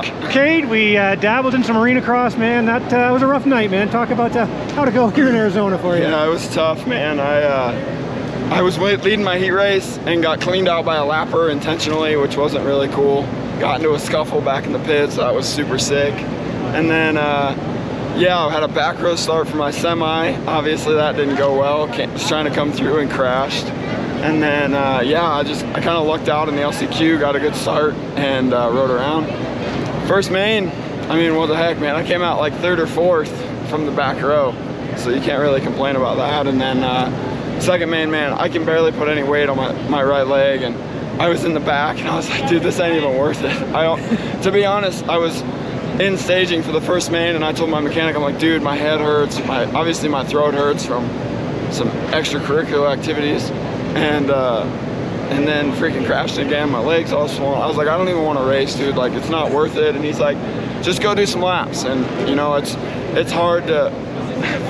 Uh, Cade, we uh, dabbled in some arena cross, man. That uh, was a rough night, man. Talk about uh, how to go here in Arizona for you. Yeah, it was tough, man. I uh, I was leading my heat race and got cleaned out by a lapper intentionally, which wasn't really cool. Got into a scuffle back in the pits. That was super sick. And then, uh, yeah, I had a back row start for my semi. Obviously, that didn't go well. Came, was trying to come through and crashed. And then, uh, yeah, I just I kind of lucked out in the LCQ, got a good start, and rode around. First main, I mean, what the heck, man? I came out like third or fourth from the back row, so you can't really complain about that. And then uh, second main, man, I can barely put any weight on my, my right leg, and I was in the back, and I was like, dude, this ain't even worth it. I don't, to be honest, I was in staging for the first main, and I told my mechanic, I'm like, dude, my head hurts. My obviously my throat hurts from some extracurricular activities and uh, and then freaking crashed again. My legs all swollen. I was like, I don't even want to race, dude. Like, it's not worth it. And he's like, just go do some laps. And you know, it's it's hard to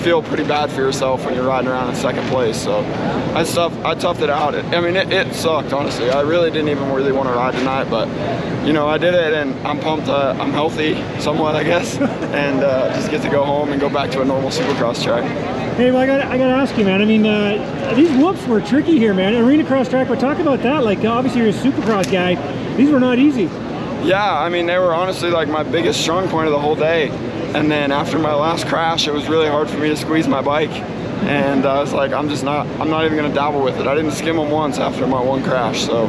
feel pretty bad for yourself when you're riding around in second place. So I tough I toughed it out. I mean, it, it, sucked honestly. I really didn't even really want to ride tonight, but you know, I did it, and I'm pumped. Uh, I'm healthy somewhat, I guess, and uh, just get to go home and go back to a normal Supercross track. Hey, well, I got I got to ask you, man. I mean, uh, these whoops were tricky here, man. Arena cross track, but talk about that. Like, obviously, you're a Supercross guy. These were not easy. Yeah, I mean, they were honestly like my biggest strong point of the whole day. And then after my last crash, it was really hard for me to squeeze my bike. And I was like, I'm just not, I'm not even gonna dabble with it. I didn't skim them once after my one crash. So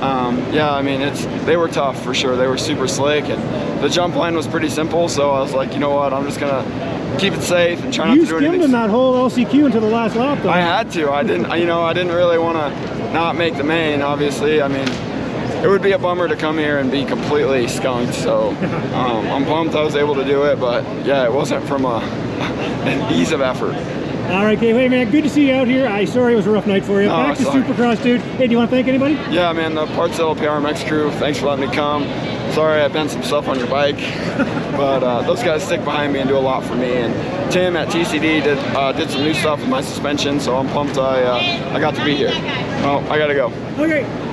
um, yeah, I mean, it's they were tough for sure. They were super slick, and the jump line was pretty simple. So I was like, you know what, I'm just gonna keep it safe and try you not to do anything. You skimmed in that whole LCQ until the last lap, though. I had to. I didn't. You know, I didn't really want to not make the main. Obviously, I mean, it would be a bummer to come here and be completely skunked. So um, I'm pumped I was able to do it, but yeah, it wasn't from a, an ease of effort. All right, Dave. Hey, man, good to see you out here. I sorry it was a rough night for you. Oh, Back to sorry. Supercross, dude. Hey, do you want to thank anybody? Yeah, man, the Partzilla PRMX crew, thanks for letting me come. Sorry I bent some stuff on your bike, but uh, those guys stick behind me and do a lot for me. And Tim at TCD did uh, did some new stuff with my suspension, so I'm pumped I, uh, I got to be here. Well, I gotta go. Okay.